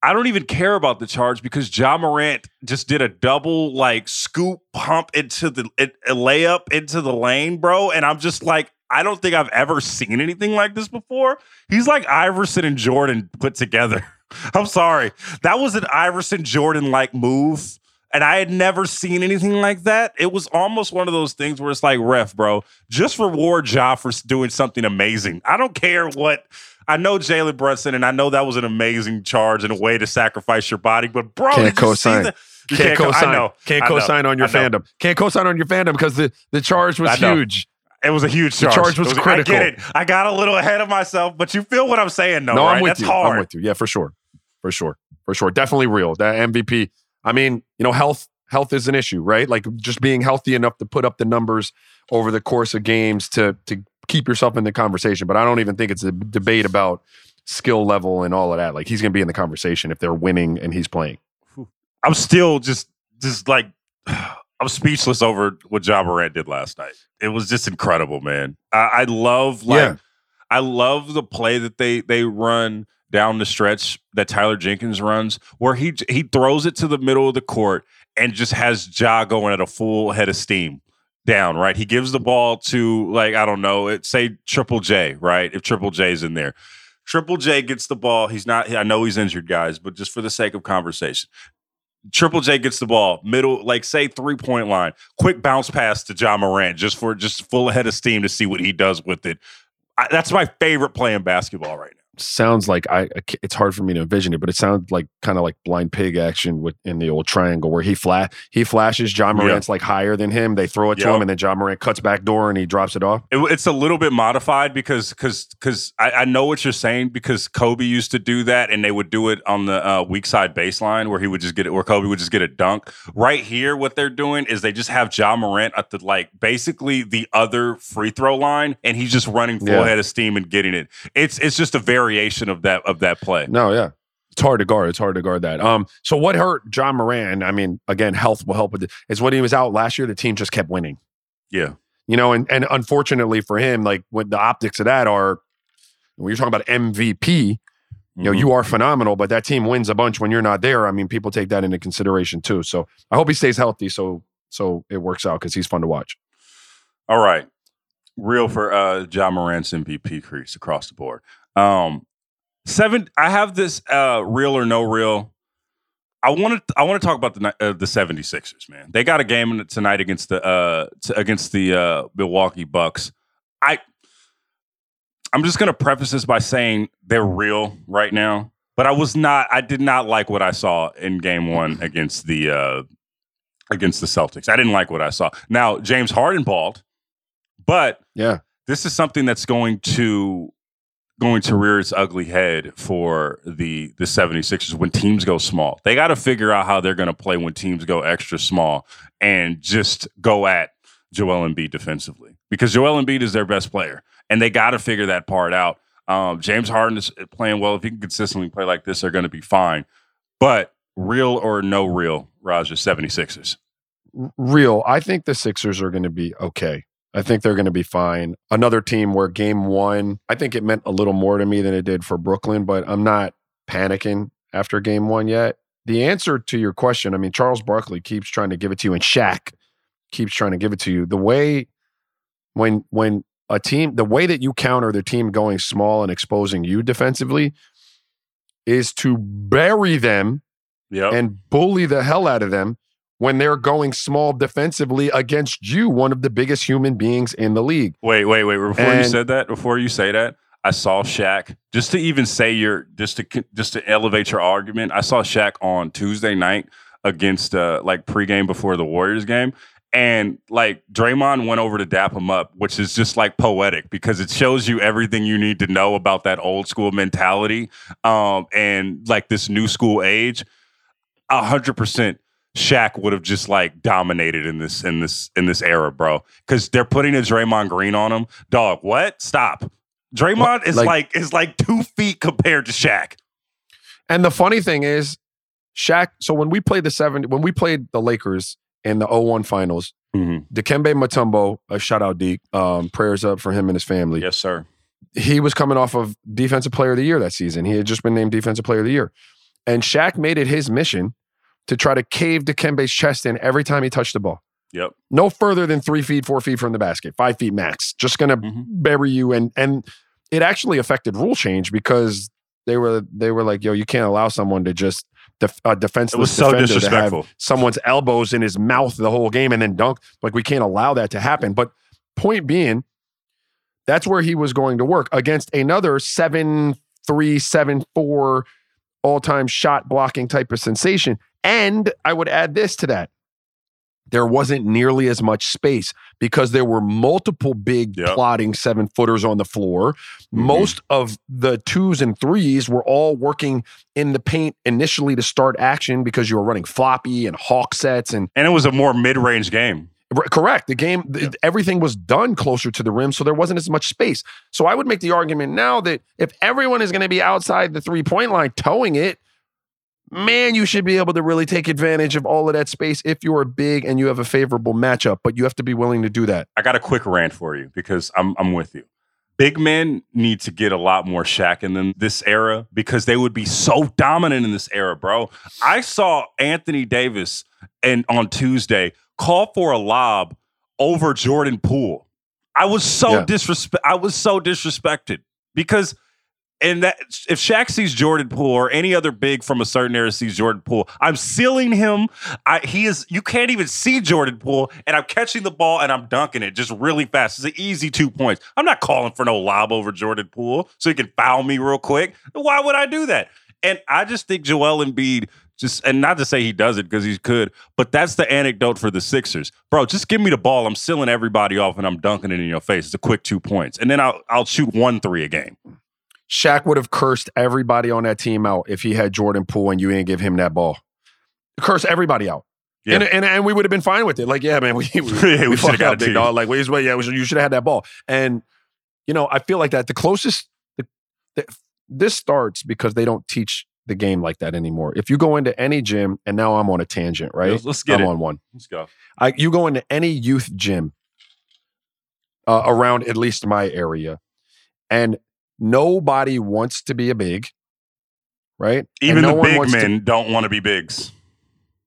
I don't even care about the charge because Ja Morant just did a double like scoop pump into the a layup into the lane, bro. And I'm just like, I don't think I've ever seen anything like this before. He's like Iverson and Jordan put together. I'm sorry. That was an Iverson Jordan like move. And I had never seen anything like that. It was almost one of those things where it's like, ref, bro, just reward Ja for doing something amazing. I don't care what I know Jalen Brunson, and I know that was an amazing charge and a way to sacrifice your body. But bro, can't co-sign. can't, can't co-sign. know. Can't co-sign on your fandom. Can't co-sign on your fandom because the, the charge was huge. It was a huge charge. The charge was, was critical. I get it. I got a little ahead of myself, but you feel what I'm saying, though. No, right? I'm with That's you. hard. I'm with you. Yeah, for sure, for sure, for sure. Definitely real. That MVP. I mean, you know, health health is an issue, right? Like just being healthy enough to put up the numbers over the course of games to to keep yourself in the conversation. But I don't even think it's a debate about skill level and all of that. Like he's going to be in the conversation if they're winning and he's playing. I'm still just just like I'm speechless over what Ja Morant did last night. It was just incredible, man. I, I love like yeah. I love the play that they they run down the stretch that Taylor Jenkins runs, where he he throws it to the middle of the court and just has Ja going at a full head of steam down, right? He gives the ball to like I don't know, it say Triple J, right? If Triple J's in there. Triple J gets the ball. He's not I know he's injured guys, but just for the sake of conversation. Triple J gets the ball, middle, like say three point line, quick bounce pass to Ja Morant just for just full ahead of steam to see what he does with it. I, that's my favorite play in basketball right now sounds like I it's hard for me to envision it, but it sounds like kind of like blind pig action with in the old triangle where he flat he flashes Ja Morant's like higher than him. They throw it to him, and then Ja Morant cuts back door and he drops it off. It, it's a little bit modified because because because I, I, know what you're saying because Kobe used to do that, and they would do it on the uh, weak side baseline where he would just get it where Kobe would just get a dunk. Right here, what they're doing is they just have Ja Morant at the like basically the other free throw line, and he's just running full yeah. head of steam and getting it. It's it's just a very variation of that of that play. No, yeah. It's hard to guard. It's hard to guard that. Um, so what hurt Ja Morant? I mean, again, health will help with it. Is when he was out last year, the team just kept winning. Yeah. You know, and and unfortunately for him, like what the optics of that are when you're talking about MVP, you know, mm-hmm. you are phenomenal, but that team wins a bunch when you're not there. I mean, people take that into consideration too. So I hope he stays healthy so so it works out because he's fun to watch. All right. Real for uh Ja Morant's MVP crease across the board. Um, seven. I have this uh, real or no real. I want to. I want to talk about the uh, the 76ers, man. They got a game tonight against the uh, to, against the uh, Milwaukee Bucks. I. I'm just going to preface this by saying they're real right now, but I was not. I did not like what I saw in Game One against the uh, against the Celtics. I didn't like what I saw. Now James Harden balled, but yeah, this is something that's going to going to rear its ugly head for the the 76ers when teams go small. They got to figure out how they're going to play when teams go extra small and just go at Joel Embiid defensively because Joel Embiid is their best player and they got to figure that part out. Um, James Harden is playing well. If he can consistently play like this, they're going to be fine. But real or no real, Raja 76ers. Real. I think the Sixers are going to be okay. I think they're going to be fine. Another team where game one, I think it meant a little more to me than it did for Brooklyn, but I'm not panicking after game one yet. The answer to your question, I mean, Charles Barkley keeps trying to give it to you, and Shaq keeps trying to give it to you. The way when when a team, the way that you counter the team going small and exposing you defensively is to bury them yep. and bully the hell out of them when they're going small defensively against you, one of the biggest human beings in the league. Wait, wait, wait. Before and, you said that, before you say that, I saw Shaq just to even say your just to just to elevate your argument. I saw Shaq on Tuesday night against uh like pregame before the Warriors game. And like Draymond went over to dap him up, which is just like poetic because it shows you everything you need to know about that old school mentality um, and like this new school age. A hundred percent Shaq would have just like dominated in this in this in this era, bro. Because they're putting a Draymond Green on him. Dog, what? Stop. Draymond is like, like is like two feet compared to Shaq. And the funny thing is, Shaq. So when we played the seven, when we played the Lakers in the 01 finals, mm-hmm. Dikembe Mutombo, a shout out Deke, um, prayers up for him and his family. Yes, sir. He was coming off of Defensive Player of the Year that season. He had just been named Defensive Player of the Year. And Shaq made it his mission to try to cave Dikembe's chest in every time he touched the ball. Yep. No further than three feet, four feet from the basket, five feet max. Just gonna mm-hmm. bury you. And and it actually affected rule change because they were they were like, yo, you can't allow someone to just def, uh, defenseless it was so disrespectful. to have someone's elbows in his mouth the whole game and then dunk. Like we can't allow that to happen. But point being, that's where he was going to work against another seven three seven four all time shot blocking type of sensation. And I would add this to that. There wasn't nearly as much space because there were multiple big yep. plotting seven footers on the floor. Mm-hmm. Most of the twos and threes were all working in the paint initially to start action because you were running floppy and hawk sets and and it was a more mid range game. Correct. The game, yeah. everything was done closer to the rim, so there wasn't as much space. So I would make the argument now that if everyone is going to be outside the three point line toeing it, man, you should be able to really take advantage of all of that space if you are big and you have a favorable matchup, but you have to be willing to do that. I got a quick rant for you because I'm, I'm with you. Big men need to get a lot more Shaq in them this era because they would be so dominant in this era, bro. I saw Anthony Davis and on Tuesday call for a lob over Jordan Poole. I was so yeah. disrespect I was so disrespected because and that if Shaq sees Jordan Poole or any other big from a certain era sees Jordan Poole, I'm sealing him. I, he is you can't even see Jordan Poole, and I'm catching the ball and I'm dunking it just really fast. It's an easy two points. I'm not calling for no lob over Jordan Poole so he can foul me real quick. Why would I do that? And I just think Joel Embiid just and not to say he does it because he could, but that's the anecdote for the Sixers, bro. Just give me the ball. I'm sealing everybody off and I'm dunking it in your face. It's a quick two points, and then I'll I'll shoot one three a game. Shaq would have cursed everybody on that team out if he had Jordan Poole and you didn't give him that ball. Curse everybody out. Yeah. And, and and we would have been fine with it. Like, yeah, man, we we, Yeah, we fucked up, big dog. Like, wait, yeah, we should- you should have had that ball. And you know, I feel like that the closest the, the, this starts because they don't teach the game like that anymore. If you go into any gym, and now I'm on a tangent, right? Let's, let's get I'm it. on one. Let's go. I, you go into any youth gym uh, around at least my area, and nobody wants to be a big, right? Even no the big wants to- men don't want to be bigs.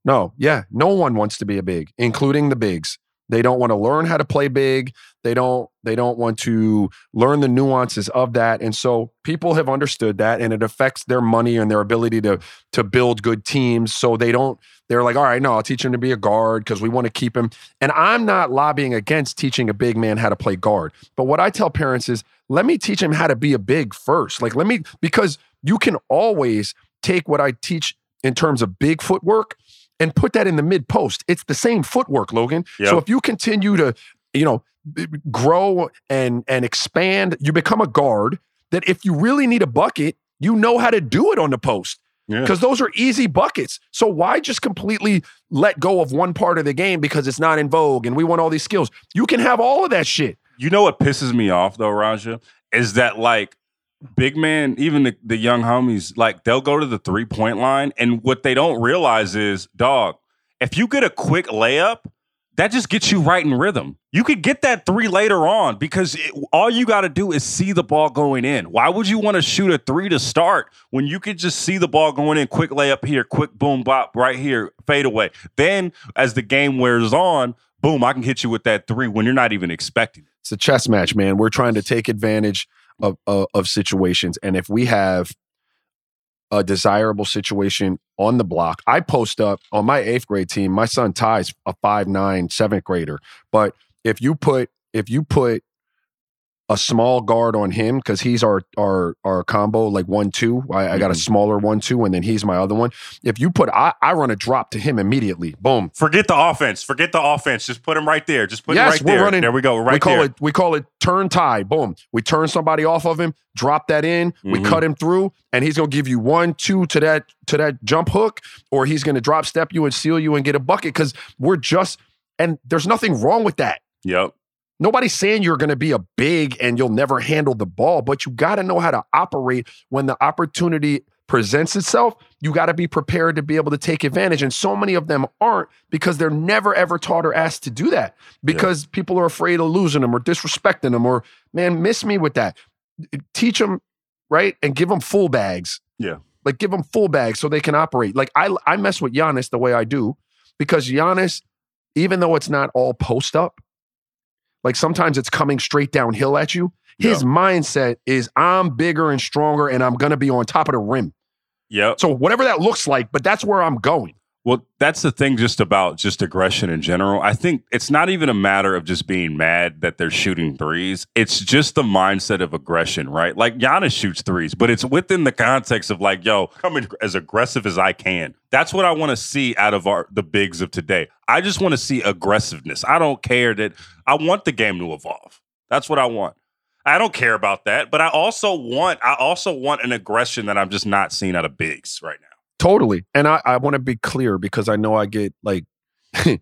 no, yeah, no one wants to be a big, including the bigs. They don't want to learn how to play big. They don't. They don't want to learn the nuances of that. And so people have understood that, and it affects their money and their ability to to build good teams. So they don't. They're like, all right, no, I'll teach him to be a guard because we want to keep him. And I'm not lobbying against teaching a big man how to play guard. But what I tell parents is, let me teach him how to be a big first. Like, let me because you can always take what I teach in terms of big footwork and put that in the mid post. It's the same footwork, Logan. Yep. So if you continue to, you know, grow and and expand, you become a guard that if you really need a bucket, you know how to do it on the post Yeah. because those are easy buckets. So why just completely let go of one part of the game because it's not in vogue and we want all these skills? You can have all of that shit. You know what pisses me off though, Raja, is that like big man, even the, the young homies, like they'll go to the three point line, and what they don't realize is, dog, if you get a quick layup, that just gets you right in rhythm. You could get that three later on because it, all you got to do is see the ball going in. Why would you want to shoot a three to start when you could just see the ball going in? Quick layup here, quick boom bop right here, fade away. Then as the game wears on, boom, I can hit you with that three when you're not even expecting it. It's a chess match, man. We're trying to take advantage of, of of situations, and if we have a desirable situation on the block, I post up on my eighth grade team. My son Ty's a five nine seventh grader, but if you put if you put a small guard on him because he's our our our combo like one two. I, I got a Mhm. smaller one two, and then he's my other one. If you put, I, I run a drop to him immediately. Boom. Forget the offense. Forget the offense. Just put him right there. Just put Yes, him right we're there. running- there we go. Right we call there. it we call it turn tie. Boom. We turn somebody off of him, drop that in, we Mhm. cut him through, and he's gonna give you one, two to that to that jump hook, or he's gonna drop step you and seal you and get a bucket because we're just and there's nothing wrong with that. Yep. Nobody's saying you're going to be a big and you'll never handle the ball, but you got to know how to operate when the opportunity presents itself. You got to be prepared to be able to take advantage. And so many of them aren't because they're never ever taught or asked to do that because people are afraid of losing them or disrespecting them or, man, miss me with that. Teach them, right? And give them full bags. Yeah. Like give them full bags so they can operate. Like I, I mess with Giannis the way I do because Giannis, even though it's not all post up, like sometimes it's coming straight downhill at you. His mindset is I'm bigger and stronger and I'm going to be on top of the rim. Yeah. So whatever that looks like, but that's where I'm going. Well, that's the thing just about just aggression in general. I think it's not even a matter of just being mad that they're shooting threes. It's just the mindset of aggression, right? Like Giannis shoots threes, but it's within the context of like, yo, coming as aggressive as I can. That's what I want to see out of our the bigs of today. I just want to see aggressiveness. I don't care that I want the game to evolve. That's what I want. I don't care about that, but I also want I also want an aggression that I'm just not seeing out of bigs right now. Totally. And I, I want to be clear because I know I get like I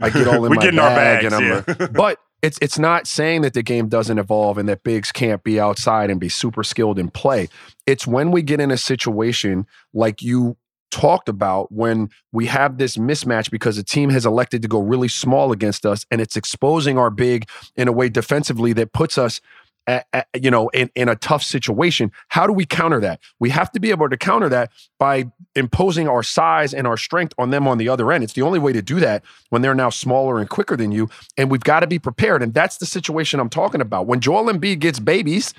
get all in we my get in bag our bags, and I'm yeah. like- but it's it's not saying that the game doesn't evolve and that bigs can't be outside and be super skilled in play. It's when we get in a situation like you talked about when we have this mismatch because a team has elected to go really small against us and it's exposing our big in a way defensively that puts us at, at, you know in, in a tough situation how do we counter that we have to be able to counter that by imposing our size and our strength on them on the other end it's the only way to do that when they're now smaller and quicker than you and we've got to be prepared and that's the situation i'm talking about when joel Embiid gets babies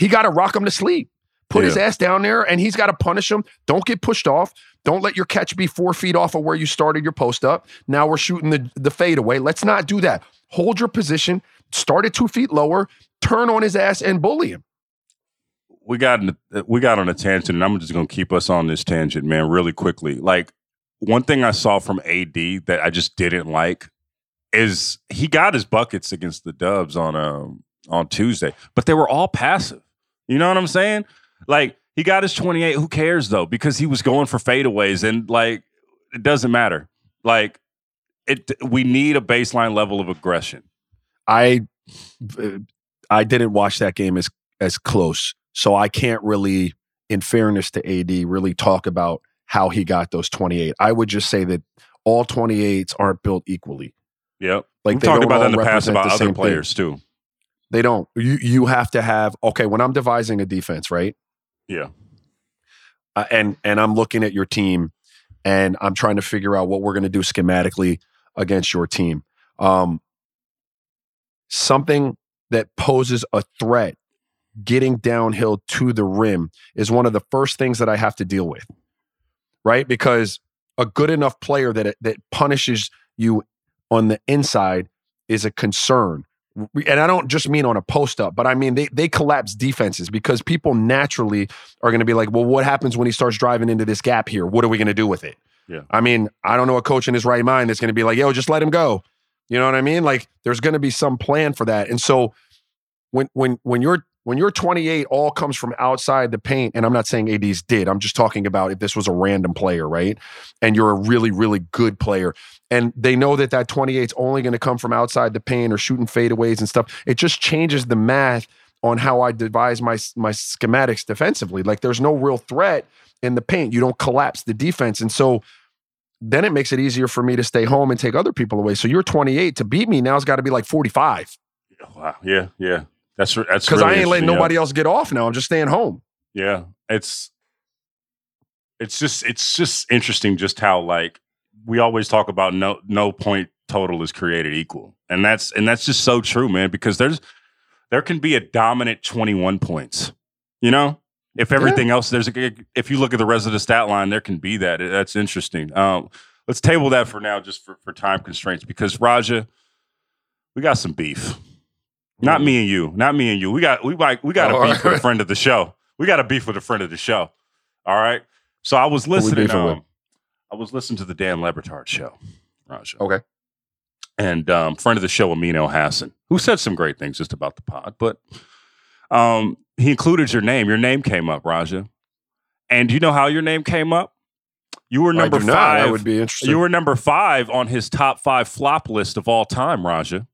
he got to rock him to sleep. Put his ass down there, and he's got to punish him. Don't get pushed off. Don't let your catch be four feet off of where you started your post up. Now we're shooting the the fade away. Let's not do that. Hold your position. Start it two feet lower. Turn on his ass and bully him. we got we got on a tangent, and I'm just going to keep us on this tangent, man, really quickly. Like one thing I saw from AD that I just didn't like is he got his buckets against the Dubs on um on Tuesday, but they were all passive. You know what I'm saying? Like he got his 28. Who cares though? Because he was going for fadeaways, and like it doesn't matter. Like it, we need a baseline level of aggression. I I didn't watch that game as as close, so I can't really, in fairness to AD, really talk about how he got those 28. I would just say that all 28s aren't built equally. Yep. Like we they talked don't about in the past about the other same thing. players too. They don't. You you have to have okay. When I'm devising a defense, right? Yeah. uh, and and I'm looking at your team, and I'm trying to figure out what we're going to do schematically against your team. Um, something that poses a threat, getting downhill to the rim, is one of the first things that I have to deal with, right? Because a good enough player that that punishes you on the inside is a concern. And I don't just mean on a post up, but I mean they they collapse defenses because people naturally are going to be like, well, what happens when he starts driving into this gap here? What are we going to do with it? Yeah. I mean, I don't know a coach in his right mind that's going to be like, yo, just let him go. You know what I mean? Like, there's going to be some plan for that. And so, when when when you're when you're 28, all comes from outside the paint. And I'm not saying ADs did. I'm just talking about if this was a random player, right? And you're a really really good player, and they know that that 28 is only going to come from outside the paint or shooting fadeaways and stuff. It just changes the math on how I devise my my schematics defensively. Like there's no real threat in the paint. You don't collapse the defense, and so then it makes it easier for me to stay home and take other people away. So you're 28 to beat me now. It's got to be like 45 Wow. Yeah. Yeah. That's that's because really I ain't letting interesting, yeah. nobody else get off now. I'm just staying home. Yeah, it's it's just it's just interesting just how like we always talk about no no point total is created equal, and that's and that's just so true, man. Because there's there can be a dominant 21 points, you know. If everything else, there's a, if you look at the rest of the stat line, there can be that. That's interesting. Um, let's table that for now, just for, for time constraints, because Raja, we got some beef. Not me and you. Not me and you. We got we like we got a Oh, beef with a friend of the show. We got a beef with a friend of the show. All right. So I was listening. Um, I was listening to the Dan Le Batard show, Raja, Okay. and um, friend of the show, Amin Elhassan, who said some great things just about the pod, but um, he included your name. Your name came up, Raja, and do you know how your name came up? You were number I five. That would be interesting. You were number five on his top five flop list of all time, Raja.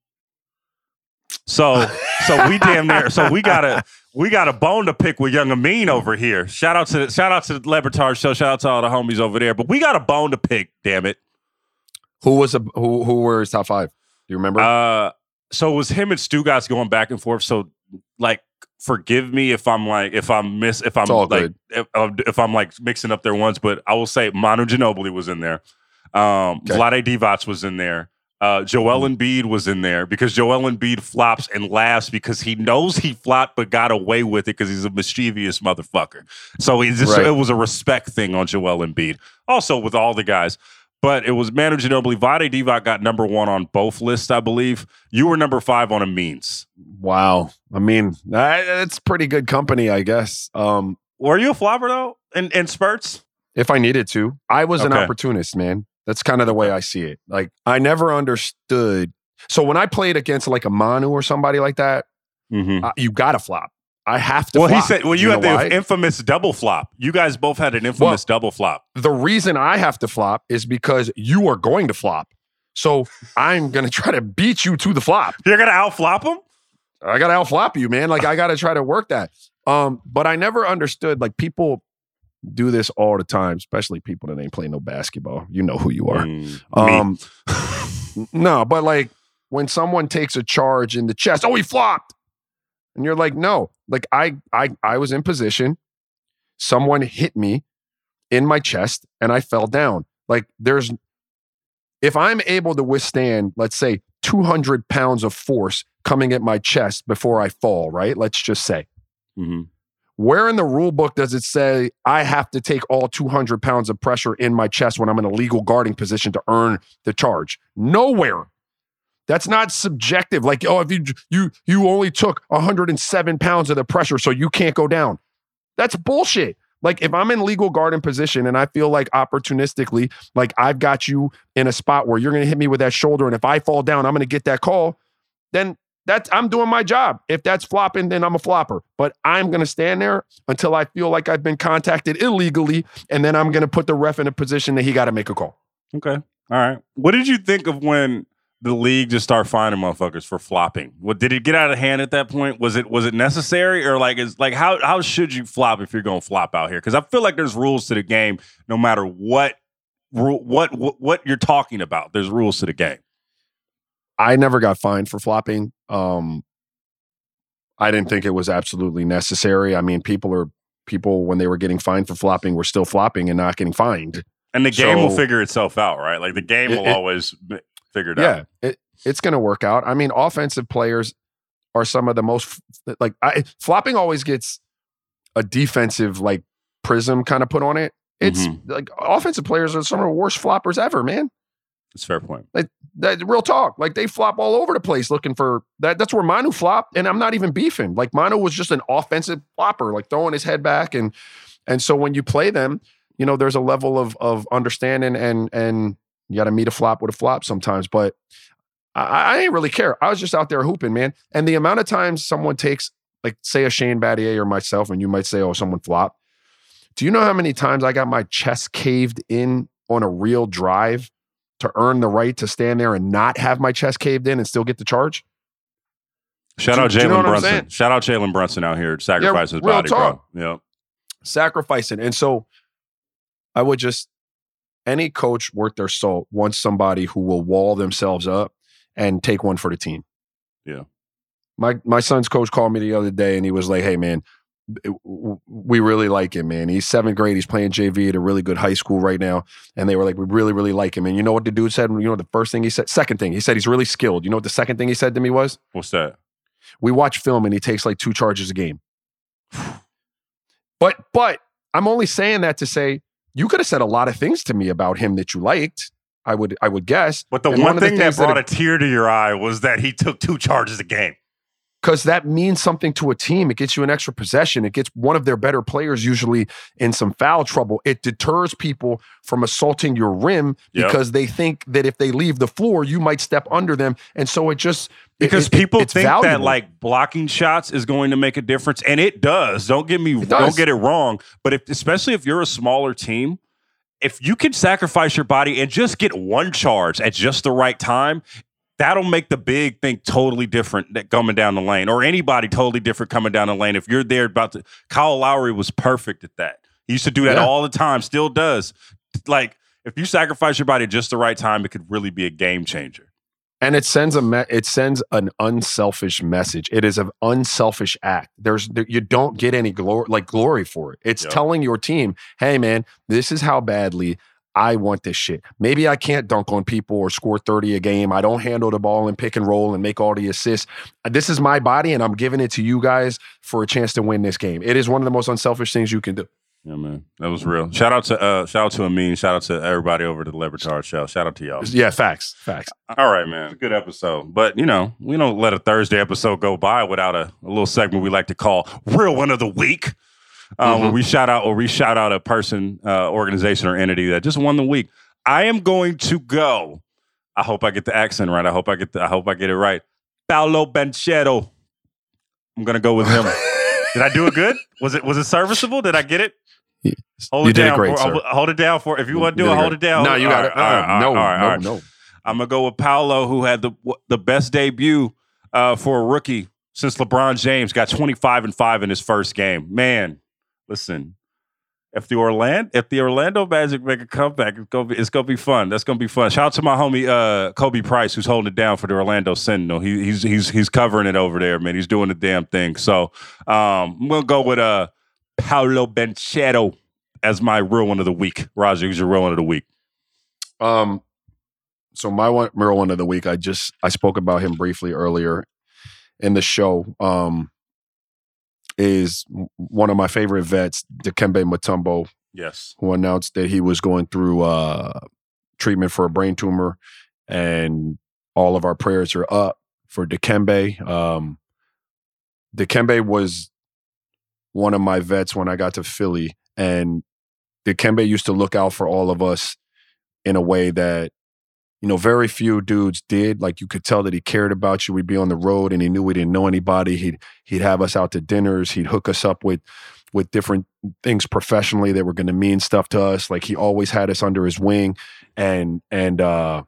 So, so we damn near. So we got a we got a bone to pick with Young Amin over here. Shout out to the, shout out to the Le Batard show. Shout out to all the homies over there. But we got a bone to pick. Damn it. who was a who who were his top five? Do you remember? Uh, so it was him and Stugatz going back and forth. So, like, forgive me if I'm like if I'm miss if I'm like if, um, if I'm like mixing up their ones. But I will say Manu Ginobili was in there. Um, Okay. Vlade Divac was in there. Uh, Joel Embiid was in there because Joel Embiid flops and laughs because he knows he flopped but got away with it because he's a mischievous motherfucker. So just, Right. it was a respect thing on Joel Embiid. Also with all the guys. But it was Manu Ginobili. Vlade Divac got number one on both lists, I believe. You were number five on Amin's. wow. I mean, it's pretty good company, I guess. Um, Were you a flopper though? In in spurts? if I needed to, I was an opportunist, man. That's kind of the way I see it. Like I never understood. So when I played against like a Manu or somebody like that, Mm-hmm. uh, you got to flop. I have to. Well, he said, well, you, know had the why? infamous double flop. You guys both had an infamous double flop. the reason I have to flop is because you are going to flop. So I'm going to try to beat you to the flop. You're going to out flop him? I got to outflop you, man. Like I got to try to work that. Um, but I never understood like people do this all the time, especially people that ain't playing no basketball. You know who you are. Mm, Um, no, but like when someone takes a charge in the chest, oh, he flopped, and you're like, no, like I, I, I was in position. Someone hit me in my chest, and I fell down. Like there's, if I'm able to withstand, let's say, 200 pounds of force coming at my chest before I fall, right? Let's just say, hmm Where in the rule book does it say I have to take all 200 pounds of pressure in my chest when I'm in a legal guarding position to earn the charge? Nowhere. That's not subjective. Like, oh, if you you you only took 107 pounds of the pressure, so you can't go down. That's bullshit. Like, if I'm in legal guarding position and I feel like opportunistically, like I've got you in a spot where you're gonna hit me with that shoulder, and if I fall down, I'm gonna get that call, then that's I'm doing my job. If that's flopping, then I'm a flopper. But I'm gonna stand there until I feel like I've been contacted illegally, and then I'm gonna put the ref in a position that he got to make a call. Okay. All right. What did you think of when the league just start finding motherfuckers for flopping? What did it get out of hand at that point? Was it was it necessary or like is like how how should you flop if you're going to flop out here? Because I feel like there's rules to the game no matter what what what what you're talking about. There's rules to the game. I never got fined for flopping. Um, I didn't think it was absolutely necessary. I mean, people are people when they were getting fined for flopping were still flopping and not getting fined. And the game will figure itself out, right? Like the game It- will it- always b- figure it Yeah, it, it's going to work out. I mean, offensive players are some of the most like I, flopping always gets a defensive like prism kind of put on it. It's Mhm. like offensive players are some of the worst floppers ever, man. It's a fair point. That real talk. Like they flop all over the place looking for that. That's where Manu flopped, and I'm not even beefing. Like Manu was just an offensive flopper, like throwing his head back, and and so when you play them, you know, there's a level of of understanding, and and you got to meet a flop with a flop sometimes. But I, I ain't really care. I was just out there hooping, man. And the amount of times someone takes, like, say a Shane Battier or myself, and you might say, oh, someone flopped. Do you know how many times I got my chest caved in on a real drive to earn the right to stand there and not have my chest caved in and still get the charge? Shout Do- out do you know Jalen Brunson. Shout out Jalen Brunson out here sacrificing his real body, talk. bro. Yeah. Sacrificing. And so I would just, any coach worth their salt wants somebody who will wall themselves up and take one for the team. Yeah. My my son's coach called me the other day and he was like, "Hey man, we really like him, man. He's seventh grade. He's playing JV at a really good high school right now." And they were like, "We really, really like him." And you know what the dude said? You know what the first thing he said? Second thing he said, he's really skilled. You know what the second thing he said to me was? What's that? We watch film and he takes like two charges a game. But but I'm only saying that to say you could have said a lot of things to me about him that you liked. I would I would guess But the one, one thing that that brought it- a tear to your eye was that he took two charges a game. Because that means something to a team. It gets you an extra possession. It gets one of their better players usually in some foul trouble. It deters people from assaulting your rim Yep. because they think that if they leave the floor, you might step under them, and so it just Because it- it- people think that like blocking shots is going to make a difference, and it does. Don't get me don't get it wrong. But if especially if you're a smaller team, if you can sacrifice your body and just get one charge at just the right time, that'll make the big thing totally different that coming down the lane, or anybody totally different coming down the lane. If you're there about to Kyle Lowry was perfect at that. He used to do that Yeah. all the time, still does. Like if you sacrifice your body just the right time, it could really be a game changer. and it sends a me- it sends an unselfish message. It is an unselfish act. There's there, you don't get any glory like glory for it. It's Yep. telling your team, "Hey man, this is how badly I want this shit. Maybe I can't dunk on people or score 30 a game. I don't handle the ball and pick and roll and make all the assists. This is my body and I'm giving it to you guys for a chance to win this game. It is one of the most unselfish things you can do. Yeah, man, that was real. Shout out to uh, shout out to Amin. Shout out to everybody over to the Le Batard Show. Shout out to y'all. Yeah, facts. Facts. All right, man, good episode. But you know, we don't let a Thursday episode go by without a, a little segment we like to call "Real One of the Week," uh, where Mhm. we shout out or we shout out a person, uh, organization, or entity that just won the week. I am going to go. I hope I get the accent right. I hope I get the, I hope I get it right. Paolo Banchero. I'm gonna go with him. Did I do it good? Was it was it serviceable? Did I get it? Hold You it did it down. great, for, sir. Hold it down for. If you want to do it, hold it down. No, you got it. right, no, right, all right, all no, right. no. I'm gonna go with Paolo, who had the the best debut uh, for a rookie since LeBron James got 25 and five in his first game. Man, listen, if the Orlando if the Orlando Magic make a comeback, it's gonna be it's gonna be fun. That's gonna be fun. Shout out to my homie uh, Khobi Price, who's holding it down for the Orlando Sentinel. He, he's he's he's covering it over there, man. He's doing the damn thing. So um, I'm gonna go with uh, Paolo Banchero as my real one of the week. Raja, who's your real one of the week? Um, so my one, one of the week, I just I spoke about him briefly earlier in the show. Um, is one of my favorite vets, Dikembe Mutombo, Yes. who announced that he was going through uh, treatment for a brain tumor, and all of our prayers are up for Dikembe. Um, Dikembe was one of my vets when I got to Philly, and Dikembe used to look out for all of us in a way that you know very few dudes did. Like you could tell that he cared about you. We'd be on the road, and he knew we didn't know anybody. He'd he'd have us out to dinners. He'd hook us up with with different things professionally that were going to mean stuff to us. Like he always had us under his wing, and and uh,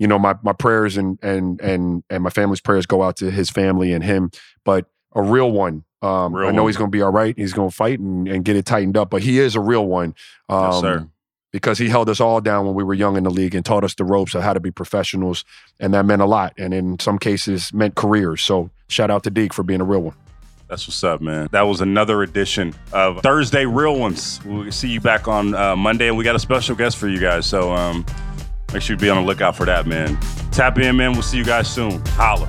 you know my my prayers and and and and my family's prayers go out to his family and him. But a real one. Um, Real I know one. he's going to be all right. He's going to fight and, and get it tightened up. But he is a real one. Um, Yes, sir. Because he held us all down when we were young in the league and taught us the ropes of how to be professionals, and that meant a lot. And in some cases, meant careers. So shout out to Deke for being a real one. That's what's up, man. That was another edition of Thursday Real Ones. We'll see you back on uh, Monday, and we got a special guest for you guys. So um, make sure you be on the lookout for that, man. Tap in, man. We'll see you guys soon. Holla.